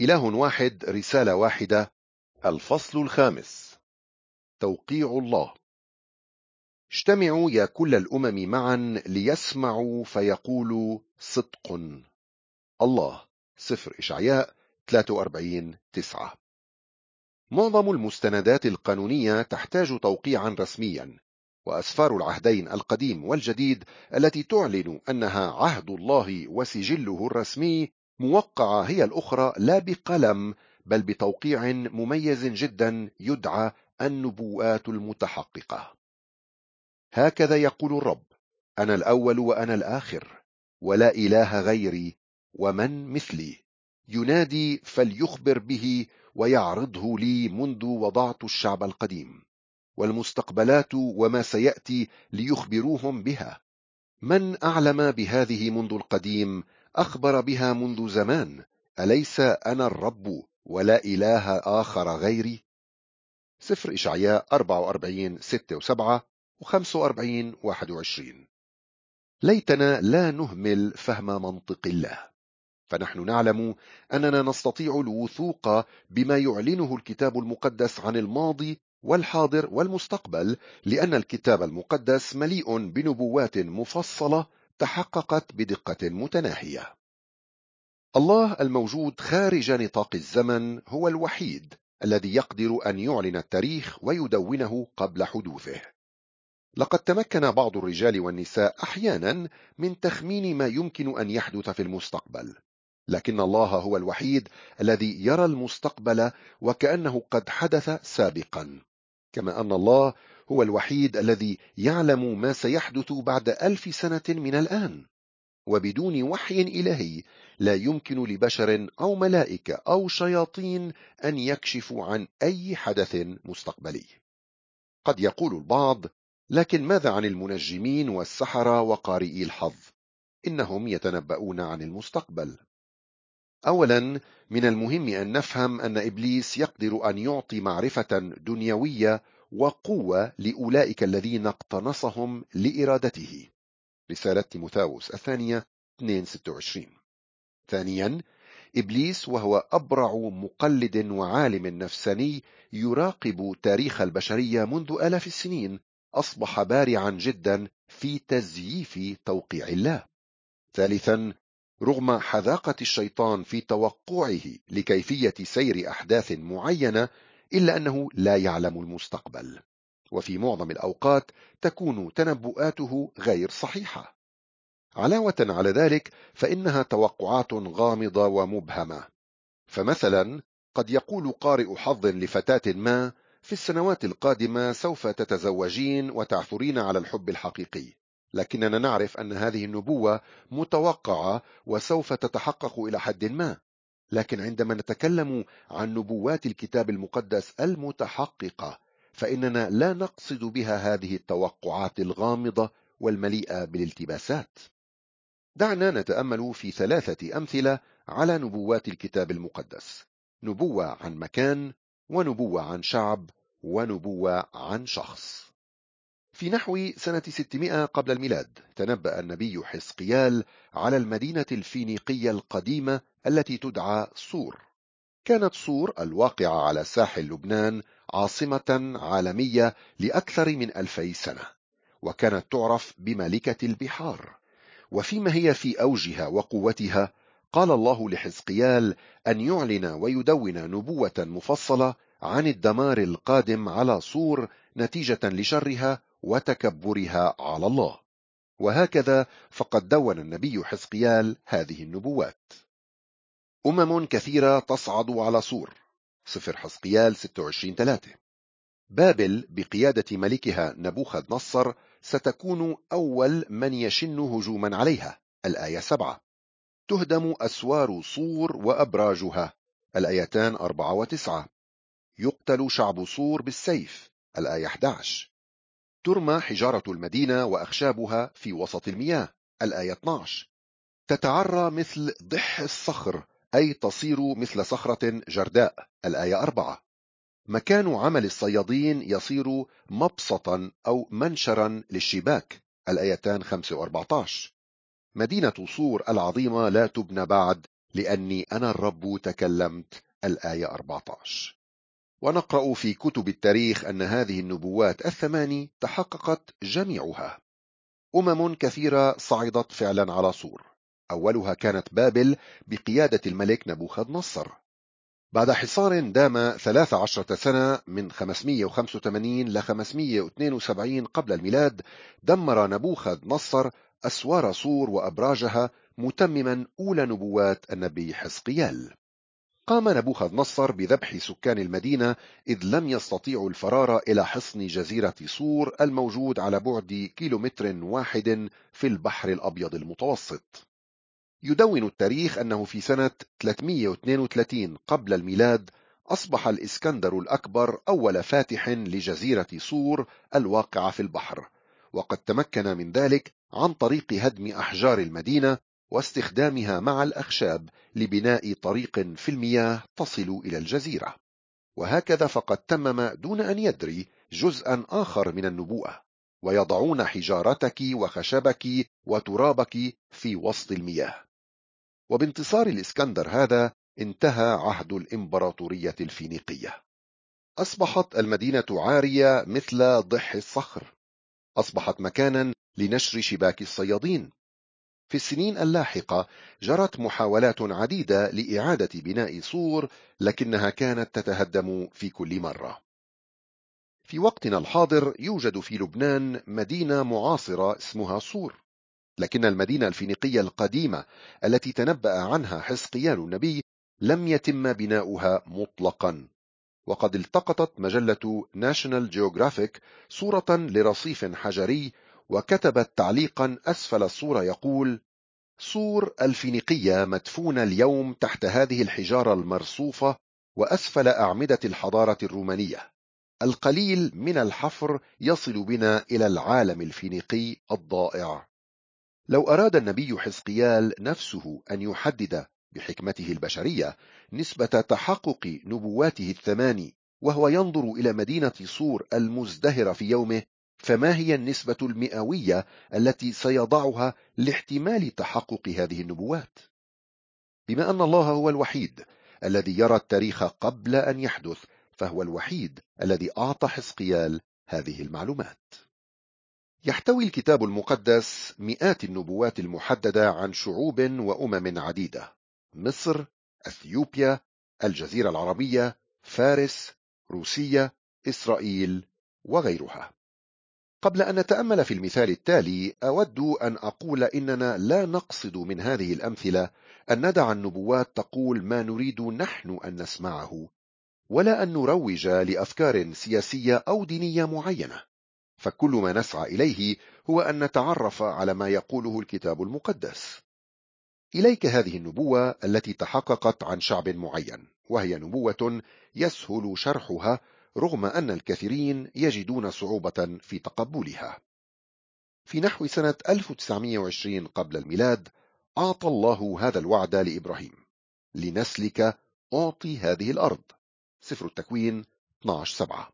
إله واحد رسالة واحدة الفصل الخامس. توقيع الله. اجتمعوا يا كل الأمم معا ليسمعوا فيقولوا صدق. الله سفر إشعياء 43 9 معظم المستندات القانونية تحتاج توقيعا رسميا وأسفار العهدين القديم والجديد التي تعلن أنها عهد الله وسجله الرسمي موقعة هي الأخرى لا بقلم بل بتوقيع مميز جدا يدعى النبوءات المتحققة. هكذا يقول الرب أنا الأول وأنا الآخر ولا إله غيري ومن مثلي. ينادي فليخبر به ويعرضه لي منذ وضعت الشعب القديم. والمستقبلات وما سيأتي ليخبروهم بها. من أعلم بهذه منذ القديم أخبر بها منذ زمان أليس أنا الرب ولا إله آخر غيري؟ سفر إشعياء 44 6 و7 و45 21 ليتنا لا نهمل فهم منطق الله. فنحن نعلم أننا نستطيع الوثوق بما يعلنه الكتاب المقدس عن الماضي والحاضر والمستقبل لأن الكتاب المقدس مليء بنبوات مفصلة تحققت بدقة متناهية. الله الموجود خارج نطاق الزمن هو الوحيد الذي يقدر أن يعلن التاريخ ويدونه قبل حدوثه. لقد تمكن بعض الرجال والنساء أحيانا من تخمين ما يمكن أن يحدث في المستقبل لكن الله هو الوحيد الذي يرى المستقبل وكأنه قد حدث سابقا. كما أن الله هو الوحيد الذي يعلم ما سيحدث بعد ألف سنة من الآن. وبدون وحي إلهي لا يمكن لبشر أو ملائكة أو شياطين أن يكشفوا عن أي حدث مستقبلي. قد يقول البعض لكن ماذا عن المنجمين والسحرة وقارئي الحظ؟ إنهم يتنبؤون عن المستقبل. أولا من المهم أن نفهم أن إبليس يقدر أن يعطي معرفة دنيوية وقوة لأولئك الذين اقتنصهم لإرادته. رسالة تيموثاوس الثانية 226 ثانيا إبليس وهو أبرع مقلد وعالم نفساني يراقب تاريخ البشرية منذ آلاف السنين أصبح بارعا جدا في تزييف توقيع الله. ثالثا رغم حذاقة الشيطان في توقعه لكيفية سير أحداث معينة إلا أنه لا يعلم المستقبل. وفي معظم الأوقات تكون تنبؤاته غير صحيحة. علاوة على ذلك فإنها توقعات غامضة ومبهمة. فمثلا قد يقول قارئ حظ لفتاة ما في السنوات القادمة سوف تتزوجين وتعثرين على الحب الحقيقي. لكننا نعرف أن هذه النبوة متوقعة وسوف تتحقق إلى حد ما. لكن عندما نتكلم عن نبوات الكتاب المقدس المتحققة فإننا لا نقصد بها هذه التوقعات الغامضة والمليئة بالالتباسات. دعنا نتأمل في ثلاثة أمثلة على نبوات الكتاب المقدس. نبوة عن مكان ونبوة عن شعب ونبوة عن شخص. في نحو سنة 600 قبل الميلاد تنبأ النبي حزقيال على المدينة الفينيقية القديمة التي تدعى صور كانت صور الواقعة على ساحل لبنان عاصمة عالمية لأكثر من ألفي سنة وكانت تعرف بملكة البحار. وفيما هي في أوجها وقوتها قال الله لحزقيال أن يعلن ويدون نبوة مفصلة عن الدمار القادم على صور نتيجة لشرها وتكبرها على الله. وهكذا فقد دون النبي حزقيال هذه النبوات. أمم كثيرة تصعد على صور صفر حزقيال 26 3 بابل بقيادة ملكها نبوخذ نصر ستكون أول من يشن هجوما عليها. الآية 7 تهدم أسوار صور وأبراجها. الآيتان 4 و9 يقتل شعب صور بالسيف. الآية 11 ترمى حجارة المدينة وأخشابها في وسط المياه. الآية 12 تتعرى مثل ضح الصخر. أي تصير مثل صخرة جرداء. الآية 4 مكان عمل الصيادين يصير مبسطا أو منشرا للشباك. الآيتان 5 و 14 مدينة صور العظيمة لا تبنى بعد لأني أنا الرب تكلمت. الآية 14 ونقرأ في كتب التاريخ أن هذه النبوات الثماني تحققت جميعها. أمم كثيرة صعدت فعلا على صور أولها كانت بابل بقيادة الملك نبوخذ نصر. بعد حصار دام 13 سنة من 585 ل 572 قبل الميلاد دمر نبوخذ نصر أسوار صور وأبراجها متمما أولى نبوات النبي حزقيال. قام نبوخذ نصر بذبح سكان المدينة إذ لم يستطيعوا الفرار إلى حصن جزيرة صور الموجود على بعد كيلومتر واحد في البحر الأبيض المتوسط. يدون التاريخ أنه في سنة 332 قبل الميلاد أصبح الإسكندر الأكبر أول فاتح لجزيرة صور الواقعة في البحر. وقد تمكن من ذلك عن طريق هدم أحجار المدينة واستخدامها مع الأخشاب لبناء طريق في المياه تصل إلى الجزيرة. وهكذا فقد تمم دون أن يدري جزءا آخر من النبوءة. ويضعون حجارتك وخشبك وترابك في وسط المياه. وبانتصار الإسكندر هذا انتهى عهد الإمبراطورية الفينيقية. أصبحت المدينة عارية مثل ضح الصخر. أصبحت مكانا لنشر شباك الصيادين. في السنين اللاحقة جرت محاولات عديدة لإعادة بناء صور لكنها كانت تتهدم في كل مرة. في وقتنا الحاضر يوجد في لبنان مدينة معاصرة اسمها صور لكن المدينة الفينيقية القديمة التي تنبأ عنها حزقيال النبي لم يتم بناؤها مطلقا. وقد التقطت مجلة ناشونال جيوغرافيك صورة لرصيف حجري وكتبت تعليقا أسفل الصورة يقول صور الفينيقية مدفونة اليوم تحت هذه الحجارة المرصوفة وأسفل أعمدة الحضارة الرومانية. القليل من الحفر يصل بنا إلى العالم الفينيقي الضائع. لو أراد النبي حزقيال نفسه أن يحدد بحكمته البشرية نسبة تحقق نبواته الثماني وهو ينظر إلى مدينة صور المزدهرة في يومه فما هي النسبة المئوية التي سيضعها لاحتمال تحقق هذه النبوات؟ بما أن الله هو الوحيد الذي يرى التاريخ قبل أن يحدث فهو الوحيد الذي أعطى حزقيال هذه المعلومات يحتوي الكتاب المقدس مئات النبوات المحددة عن شعوب وأمم عديدة. مصر، أثيوبيا، الجزيرة العربية، فارس، روسيا، إسرائيل وغيرها. قبل أن نتأمل في المثال التالي أود أن أقول إننا لا نقصد من هذه الأمثلة أن ندع النبوات تقول ما نريد نحن أن نسمعه ولا أن نروج لأفكار سياسية أو دينية معينة. فكل ما نسعى إليه هو أن نتعرف على ما يقوله الكتاب المقدس. إليك هذه النبوة التي تحققت عن شعب معين وهي نبوة يسهل شرحها رغم أن الكثيرين يجدون صعوبة في تقبلها. في نحو سنة 1920 قبل الميلاد أعطى الله هذا الوعد لإبراهيم. لنسلك أعطي هذه الأرض. سفر التكوين 12 سبعة.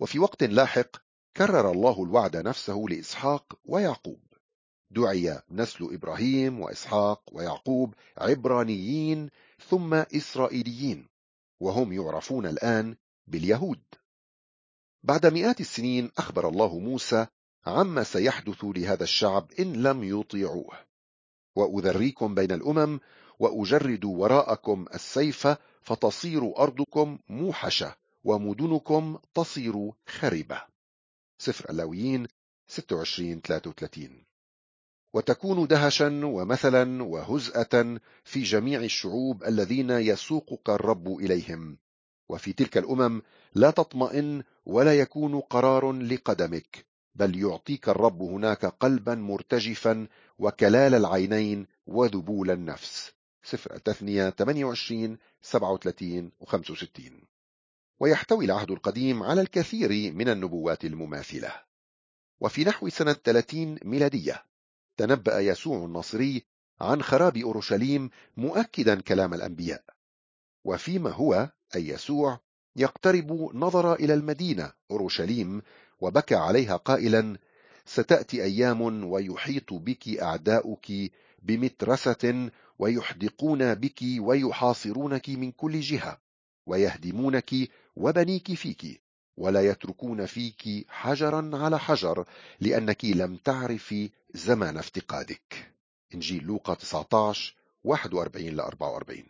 وفي وقت لاحق كرر الله الوعد نفسه لإسحاق ويعقوب. دعي نسل إبراهيم وإسحاق ويعقوب عبرانيين ثم إسرائيليين وهم يعرفون الآن باليهود. بعد مئات السنين أخبر الله موسى عما سيحدث لهذا الشعب إن لم يطيعوه. وأذريكم بين الأمم وأجرد وراءكم السيف فتصير أرضكم موحشة ومدنكم تصير خربة. سفر اللاويين 26-33 وتكون دهشا ومثلا وهزءة في جميع الشعوب الذين يسوقك الرب إليهم. وفي تلك الأمم لا تطمئن ولا يكون قرار لقدمك بل يعطيك الرب هناك قلبا مرتجفا وكلال العينين وذبول النفس. سفر التثنية 28 37 و 65 ويحتوي العهد القديم على الكثير من النبوات المماثلة. وفي نحو سنة 30 ميلادية تنبأ يسوع الناصري عن خراب أورشليم مؤكدا كلام الأنبياء. وفيما هو أي يسوع يقترب نظر إلى المدينة أورشليم وبكى عليها قائلا ستأتي أيام ويحيط بك أعداؤك بمترسة ويحدقون بك ويحاصرونك من كل جهة. ويهدمونك وبنيك فيك ولا يتركون فيك حجرا على حجر لأنك لم تعرفي زمان افتقادك. إنجيل لوقا 19 41 ل 44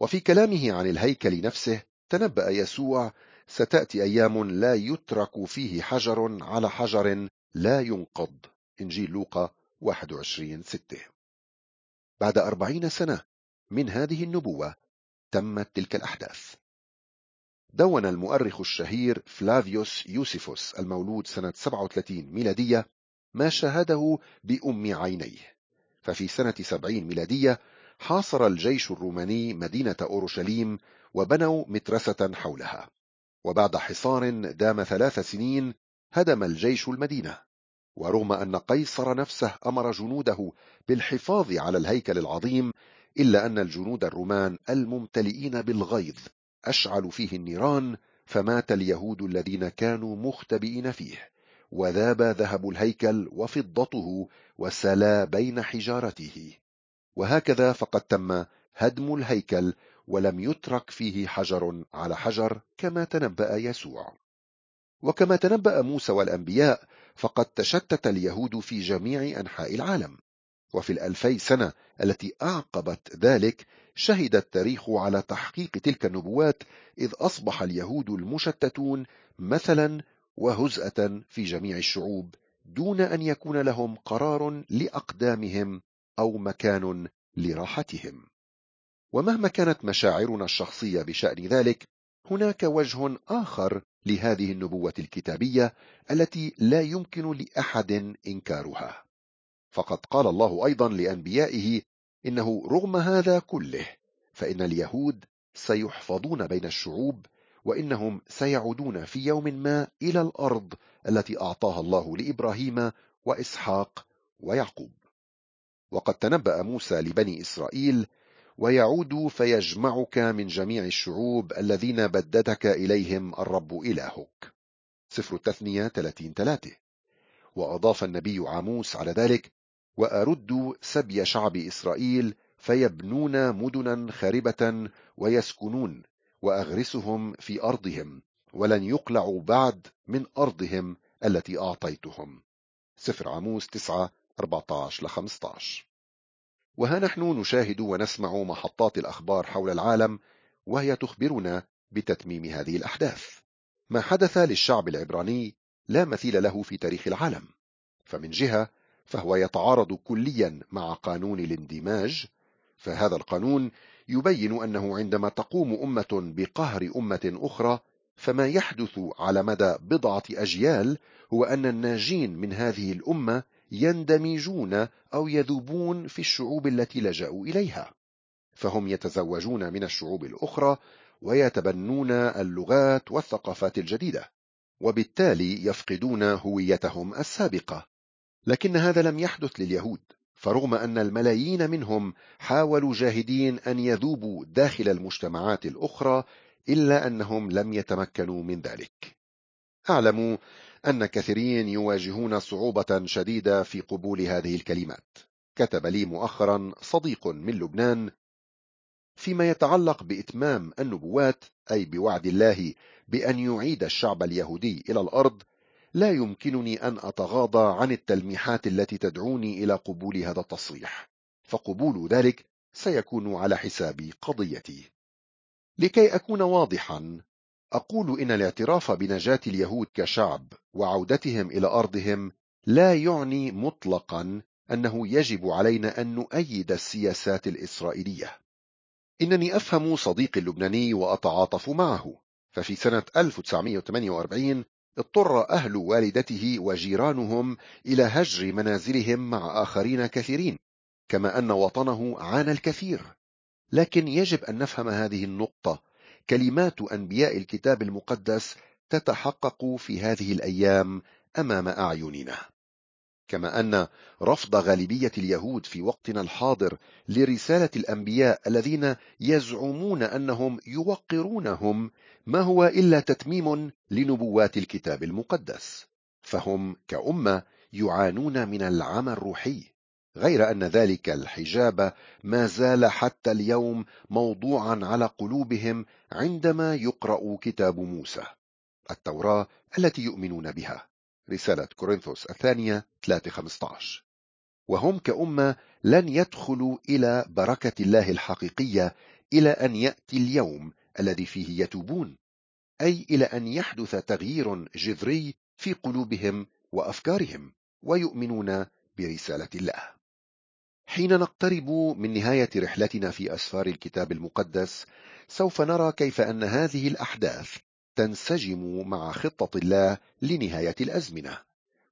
وفي كلامه عن الهيكل نفسه تنبأ يسوع ستأتي أيام لا يترك فيه حجر على حجر لا ينقض. إنجيل لوقا 21 6 بعد أربعين سنة من هذه النبوة تمت تلك الأحداث. دون المؤرخ الشهير فلافيوس يوسيفوس المولود سنة 37 ميلادية ما شاهده بأم عينيه. ففي سنة 70 ميلادية حاصر الجيش الروماني مدينة أورشليم وبنوا مترسة حولها. وبعد حصار دام ثلاث سنين هدم الجيش المدينة. ورغم أن قيصر نفسه أمر جنوده بالحفاظ على الهيكل العظيم إلا أن الجنود الرومان الممتلئين بالغيظ أشعلوا فيه النيران فمات اليهود الذين كانوا مختبئين فيه وذاب ذهب الهيكل وفضته وسلا بين حجارته. وهكذا فقد تم هدم الهيكل ولم يترك فيه حجر على حجر كما تنبأ يسوع. وكما تنبأ موسى والأنبياء فقد تشتت اليهود في جميع أنحاء العالم. وفي الألفي سنة التي أعقبت ذلك شهد التاريخ على تحقيق تلك النبوات إذ أصبح اليهود المشتتون مثلا وهزءة في جميع الشعوب دون أن يكون لهم قرار لأقدامهم أو مكان لراحتهم. ومهما كانت مشاعرنا الشخصية بشأن ذلك هناك وجه آخر لهذه النبوة الكتابية التي لا يمكن لأحد إنكارها. فقد قال الله أيضا لأنبيائه إنه رغم هذا كله فإن اليهود سيحفظون بين الشعوب وإنهم سيعودون في يوم ما إلى الأرض التي أعطاها الله لإبراهيم وإسحاق ويعقوب. وقد تنبأ موسى لبني إسرائيل ويعود فيجمعك من جميع الشعوب الذين بددك إليهم الرب إلهك. سفر التثنية 30 3 وأضاف النبي عاموس على ذلك وأرد سبي شعب إسرائيل فيبنون مدنا خاربة ويسكنون وأغرسهم في أرضهم ولن يقلعوا بعد من أرضهم التي أعطيتهم. سفر عاموس 9 14 15 وها نحن نشاهد ونسمع محطات الأخبار حول العالم وهي تخبرنا بتتميم هذه الأحداث. ما حدث للشعب العبراني لا مثيل له في تاريخ العالم. فمن جهة فهو يتعارض كليا مع قانون الاندماج فهذا القانون يبين أنه عندما تقوم أمة بقهر أمة أخرى فما يحدث على مدى بضعة أجيال هو أن الناجين من هذه الأمة يندمجون أو يذوبون في الشعوب التي لجأوا إليها. فهم يتزوجون من الشعوب الأخرى ويتبنون اللغات والثقافات الجديدة وبالتالي يفقدون هويتهم السابقة. لكن هذا لم يحدث لليهود فرغم أن الملايين منهم حاولوا جاهدين أن يذوبوا داخل المجتمعات الأخرى إلا أنهم لم يتمكنوا من ذلك. أعلم أن كثيرين يواجهون صعوبة شديدة في قبول هذه الكلمات. كتب لي مؤخرا صديق من لبنان فيما يتعلق بإتمام النبوات أي بوعد الله بأن يعيد الشعب اليهودي إلى الأرض لا يمكنني أن أتغاضى عن التلميحات التي تدعوني إلى قبول هذا التصريح. فقبول ذلك سيكون على حساب قضيتي. لكي أكون واضحا أقول إن الاعتراف بنجاة اليهود كشعب وعودتهم إلى أرضهم لا يعني مطلقا أنه يجب علينا أن نؤيد السياسات الإسرائيلية. إنني أفهم صديقي اللبناني وأتعاطف معه. ففي سنة 1948 اضطر أهل والدته وجيرانهم إلى هجر منازلهم مع آخرين كثيرين كما أن وطنه عانى الكثير. لكن يجب أن نفهم هذه النقطة. كلمات أنبياء الكتاب المقدس تتحقق في هذه الأيام أمام أعيننا. كما أن رفض غالبية اليهود في وقتنا الحاضر لرسالة الأنبياء الذين يزعمون أنهم يوقرونهم ما هو إلا تتميم لنبوات الكتاب المقدس. فهم كأمة يعانون من العمى الروحي. غير أن ذلك الحجاب ما زال حتى اليوم موضوعا على قلوبهم عندما يقرأ كتاب موسى. التوراة التي يؤمنون بها. رسالة كورنثوس الثانية 3:15 وهم كأمة لن يدخلوا إلى بركة الله الحقيقية إلى أن يأتي اليوم الذي فيه يتوبون أي إلى أن يحدث تغيير جذري في قلوبهم وأفكارهم ويؤمنون برسالة الله. حين نقترب من نهاية رحلتنا في أسفار الكتاب المقدس سوف نرى كيف أن هذه الأحداث تنسجم مع خطة الله لنهاية الأزمنة.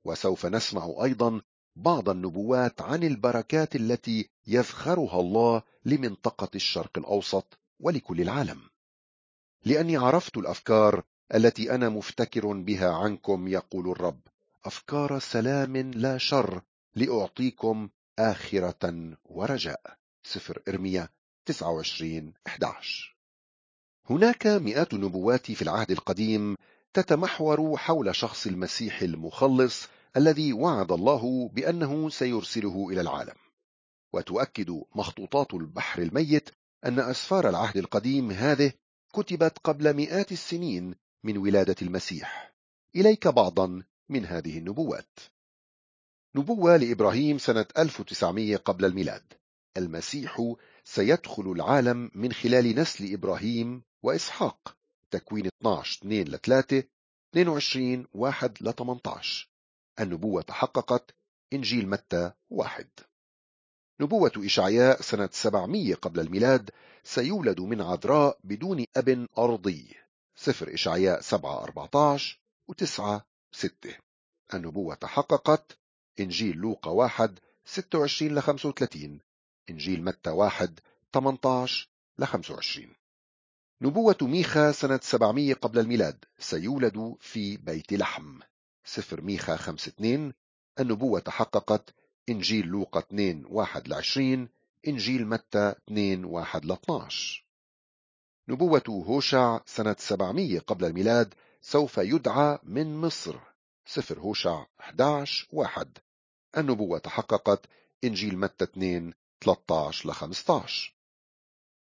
وسوف نسمع أيضا بعض النبوات عن البركات التي يذخرها الله لمنطقة الشرق الأوسط ولكل العالم. لأني عرفت الأفكار التي أنا مفتكر بها عنكم يقول الرب. أفكار سلام لا شر لأعطيكم آخرة ورجاء. سفر إرميا 29 11 هناك مئات النبوات في العهد القديم تتمحور حول شخص المسيح المخلص الذي وعد الله بأنه سيرسله إلى العالم. وتؤكد مخطوطات البحر الميت أن أسفار العهد القديم هذه كتبت قبل مئات السنين من ولادة المسيح. إليك بعضا من هذه النبوات. نبوة لإبراهيم سنة 1900 قبل الميلاد. المسيح سيدخل العالم من خلال نسل إبراهيم وإسحاق. تكوين 12 2 ل 3 22 1 ل 18 النبوة تحققت إنجيل متى 1 نبوة إشعياء سنة 700 قبل الميلاد سيولد من عذراء بدون أب أرضي. سفر إشعياء 7 14 و9 6 النبوة تحققت. إنجيل لوقا 1 26 ل 35 إنجيل متى 1 18 ل 25 نبوة ميخا سنة 700 قبل الميلاد سيولد في بيت لحم. سفر ميخا 5 2 النبوة تحققت. إنجيل لوقا 2 1 ل 20 إنجيل متى 2 1 ل 12 نبوة هوشع سنة 700 قبل الميلاد سوف يدعى من مصر. سفر هوشع 11 1 النبوة تحققت إنجيل متى 2 13 ل 15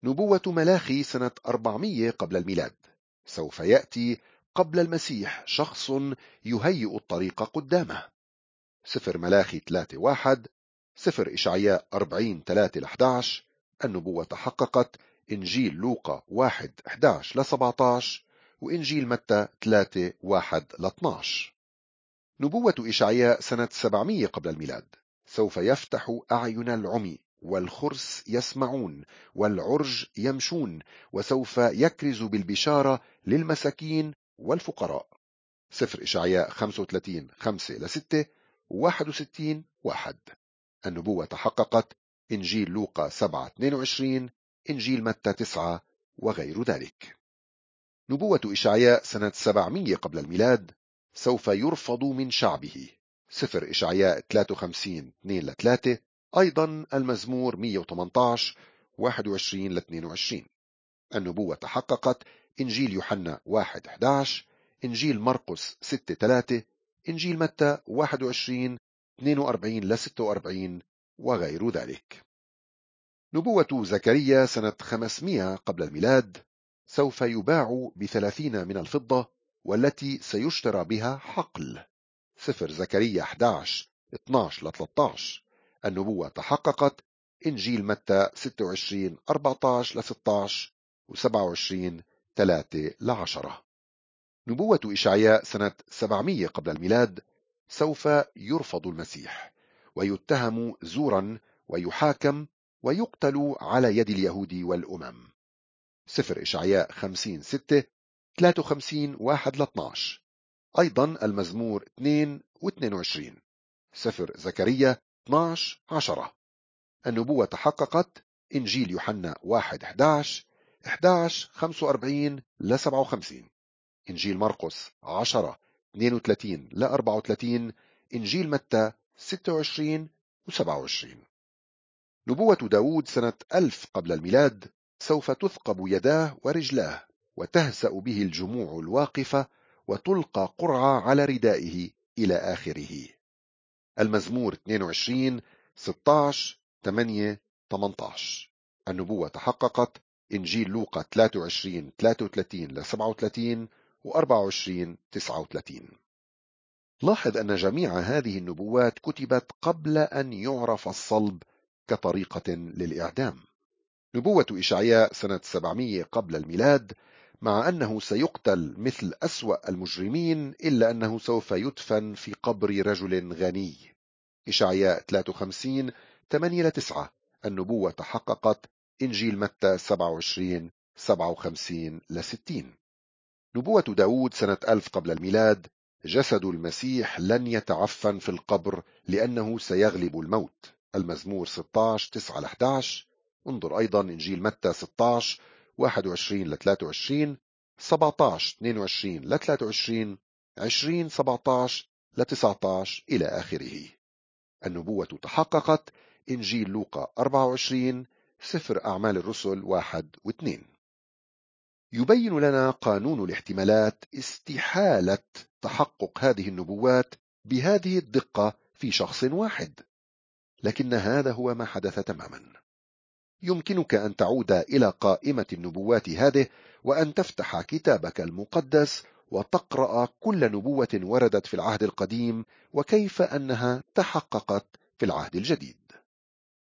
نبوة ملاخي سنة 400 قبل الميلاد سوف يأتي قبل المسيح شخص يهيئ الطريق قدامه. سفر ملاخي 3 1 سفر إشعياء 40 3 ل 11 النبوة تحققت إنجيل لوقا 1 11 ل 17 وإنجيل متى 3 1 ل 12 نبوة إشعياء سنة 700 قبل الميلاد. سوف يفتح أعين العمي والخرس يسمعون والعرج يمشون وسوف يكرز بالبشارة للمساكين والفقراء. سفر إشعياء 35 5 ل 6 61 1 النبوة تحققت إنجيل لوقا 7 22 إنجيل متى 9 وغير ذلك. نبوة إشعياء سنة 700 قبل الميلاد سوف يرفض من شعبه. سفر إشعياء 53 2 ل 3 أيضا المزمور 118 21 ل 22 النبوة تحققت إنجيل يوحنا 1 11 إنجيل مرقس 6 3 إنجيل متى 21 42 ل 46 وغير ذلك. نبوة زكريا سنة 500 قبل الميلاد سوف يباع بثلاثين من الفضة والتي سيشترى بها حقل. سفر زكريا 11 12 ل 13 النبوة تحققت إنجيل متى 26 14 ل 16 و27 3 ل 10 نبوة إشعياء سنة 700 قبل الميلاد سوف يرفض المسيح ويتهم زورا ويحاكم ويقتل على يد اليهود والأمم. سفر إشعياء 50 6 53 1 ل 12 أيضا المزمور 2 و 22 سفر زكريا 12 10 النبوة تحققت إنجيل يوحنا 1 11 11 45 ل 57 إنجيل مرقس 10 32 ل 34 إنجيل متى 26 و 27 نبوة داود سنة ألف قبل الميلاد سوف تثقب يداه ورجلاه وتهزأ به الجموع الواقفة وتلقى قرعة على ردائه إلى آخره. المزمور 22 16 8 18 النبوة تحققت إنجيل لوقا 23 33 ل 37 و 24 39 لاحظ أن جميع هذه النبوات كتبت قبل أن يعرف الصلب كطريقة للإعدام. نبوة إشعياء سنة 700 قبل الميلاد مع أنه سيقتل مثل أسوأ المجرمين إلا أنه سوف يدفن في قبر رجل غني. إشعياء 53 8 9 النبوة تحققت إنجيل متى؟ 27 57 ل 60 نبوة داود سنة 1000 قبل الميلاد جسد المسيح لن يتعفن في القبر لأنه سيغلب الموت. المزمور 16 9 ل 11 انظر أيضا إنجيل متى 16 21 ل 23 17 22 ل 23 20 17 ل 19 إلى آخره. النبوة تحققت إنجيل لوقا 24 سفر أعمال الرسل 1 و 2 يبين لنا قانون الاحتمالات استحالة تحقق هذه النبوات بهذه الدقة في شخص واحد. لكن هذا هو ما حدث تماما. يمكنك أن تعود إلى قائمة النبوات هذه وأن تفتح كتابك المقدس وتقرأ كل نبوة وردت في العهد القديم وكيف أنها تحققت في العهد الجديد.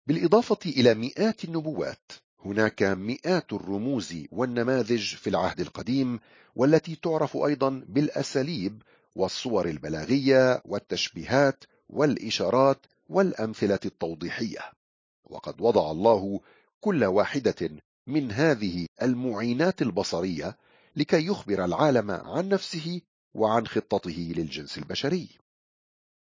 بالإضافة إلى مئات النبوات هناك مئات الرموز والنماذج في العهد القديم والتي تعرف أيضا بالأساليب والصور البلاغية والتشبيهات والإشارات والأمثلة التوضيحية. وقد وضع الله كل واحدة من هذه المعينات البصرية لكي يخبر العالم عن نفسه وعن خطته للجنس البشري.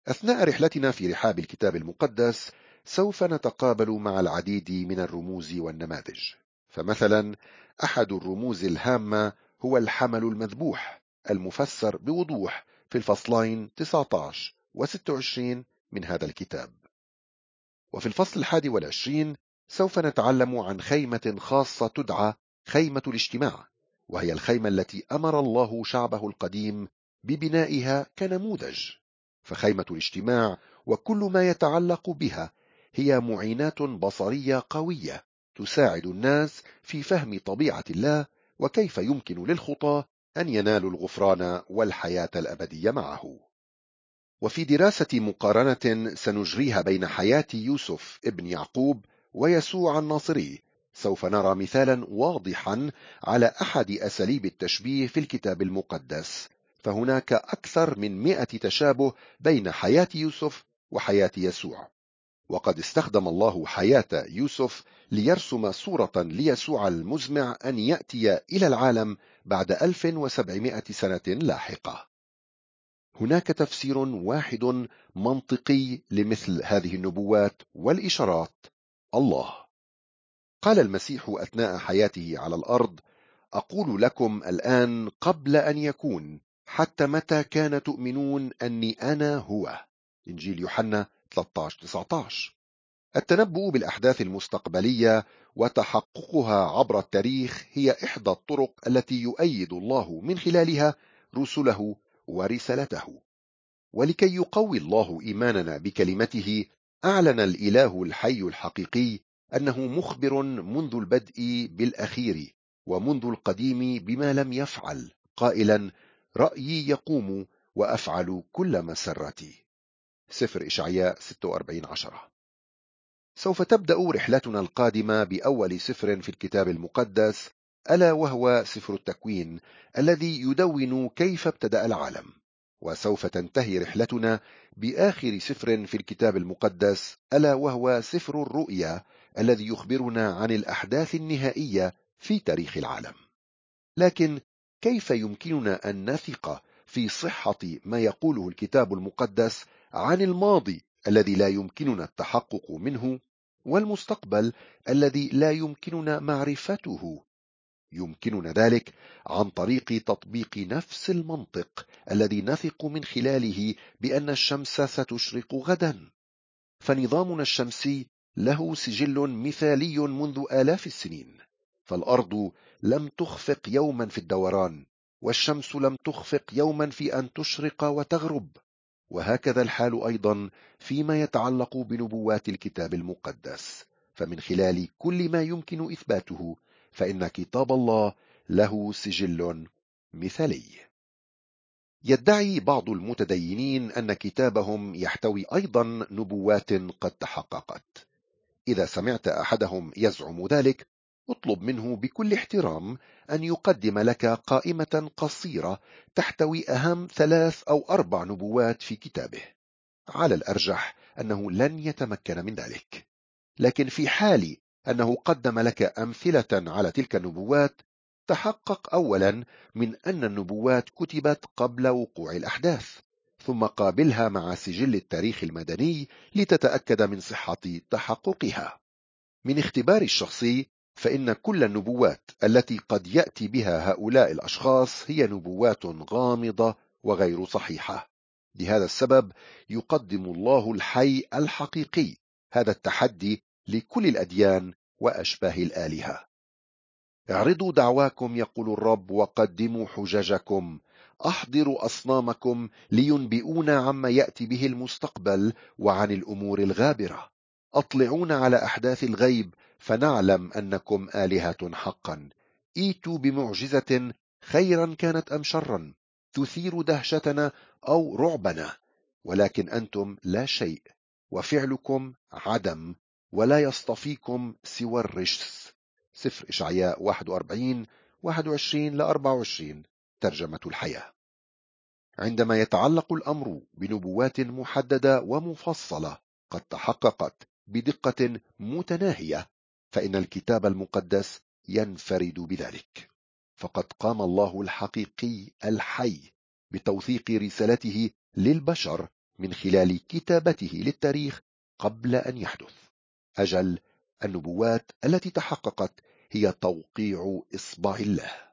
أثناء رحلتنا في رحاب الكتاب المقدس سوف نتقابل مع العديد من الرموز والنماذج. فمثلا أحد الرموز الهامة هو الحمل المذبوح المفسر بوضوح في الفصلين 19 و 26 من هذا الكتاب. وفي الفصل الحادي والعشرين سوف نتعلم عن خيمة خاصة تدعى خيمة الاجتماع وهي الخيمة التي أمر الله شعبه القديم ببنائها كنموذج. فخيمة الاجتماع وكل ما يتعلق بها هي معينات بصرية قوية تساعد الناس في فهم طبيعة الله وكيف يمكن للخطاة أن ينالوا الغفران والحياة الأبدية معه. وفي دراسة مقارنة سنجريها بين حياة يوسف ابن يعقوب ويسوع الناصري سوف نرى مثالا واضحا على أحد أساليب التشبيه في الكتاب المقدس. فهناك أكثر من مئة تشابه بين حياة يوسف وحياة يسوع. وقد استخدم الله حياة يوسف ليرسم صورة ليسوع المزمع أن يأتي إلى العالم بعد 1700 سنة لاحقة. هناك تفسير واحد منطقي لمثل هذه النبوات والإشارات الله. قال المسيح أثناء حياته على الأرض أقول لكم الآن قبل أن يكون حتى متى كان تؤمنون أني أنا هو؟ إنجيل يوحنا 13-19 التنبؤ بالأحداث المستقبلية وتحققها عبر التاريخ هي إحدى الطرق التي يؤيد الله من خلالها رسله ورسالته. ولكي يقوي الله إيماننا بكلمته أعلن الإله الحي الحقيقي أنه مخبر منذ البدء بالأخير ومنذ القديم بما لم يفعل. قائلا رأيي يقوم وأفعل كل مسرتي. سفر إشعياء 46 عشرة. سوف تبدأ رحلتنا القادمة بأول سفر في الكتاب المقدس ألا وهو سفر التكوين الذي يدون كيف ابتدأ العالم. وسوف تنتهي رحلتنا بآخر سفر في الكتاب المقدس ألا وهو سفر الرؤيا الذي يخبرنا عن الأحداث النهائية في تاريخ العالم. لكن كيف يمكننا أن نثق في صحة ما يقوله الكتاب المقدس عن الماضي الذي لا يمكننا التحقق منه والمستقبل الذي لا يمكننا معرفته. يمكننا ذلك عن طريق تطبيق نفس المنطق الذي نثق من خلاله بأن الشمس ستشرق غدا. فنظامنا الشمسي له سجل مثالي منذ آلاف السنين. فالأرض لم تخفق يوما في الدوران والشمس لم تخفق يوما في أن تشرق وتغرب. وهكذا الحال أيضا فيما يتعلق بنبوات الكتاب المقدس. فمن خلال كل ما يمكن إثباته فإن كتاب الله له سجل مثالي. يدعي بعض المتدينين أن كتابهم يحتوي أيضا نبوات قد تحققت. إذا سمعت أحدهم يزعم ذلك اطلب منه بكل احترام أن يقدم لك قائمة قصيرة تحتوي أهم ثلاث أو أربع نبوات في كتابه على الأرجح أنه لن يتمكن من ذلك. لكن في حال أنه قدم لك أمثلة على تلك النبوات تحقق أولا من أن النبوات كتبت قبل وقوع الأحداث ثم قابلها مع سجل التاريخ المدني لتتأكد من صحة تحققها. من اختباري الشخصي فإن كل النبوات التي قد يأتي بها هؤلاء الأشخاص هي نبوات غامضة وغير صحيحة. لهذا السبب يقدم الله الحي الحقيقي هذا التحدي لكل الأديان وأشباه الآلهة. اعرضوا دعواكم يقول الرب وقدموا حججكم. أحضروا أصنامكم لينبئونا عما يأتي به المستقبل وعن الأمور الغابرة. اطلعونا على أحداث الغيب فنعلم أنكم آلهة حقا. إيتوا بمعجزة خيرا كانت أم شرا. تثير دهشتنا أو رعبنا. ولكن أنتم لا شيء. وفعلكم عدم. ولا يصطفيكم سوى الرجس. سفر إشعياء 41 21 ل 24 ترجمة الحياة. عندما يتعلق الأمر بنبوات محددة ومفصلة قد تحققت بدقة متناهية فإن الكتاب المقدس ينفرد بذلك. فقد قام الله الحقيقي الحي بتوثيق رسالته للبشر من خلال كتابته للتاريخ قبل أن يحدث. أجل النبوات التي تحققت هي توقيع إصبع الله.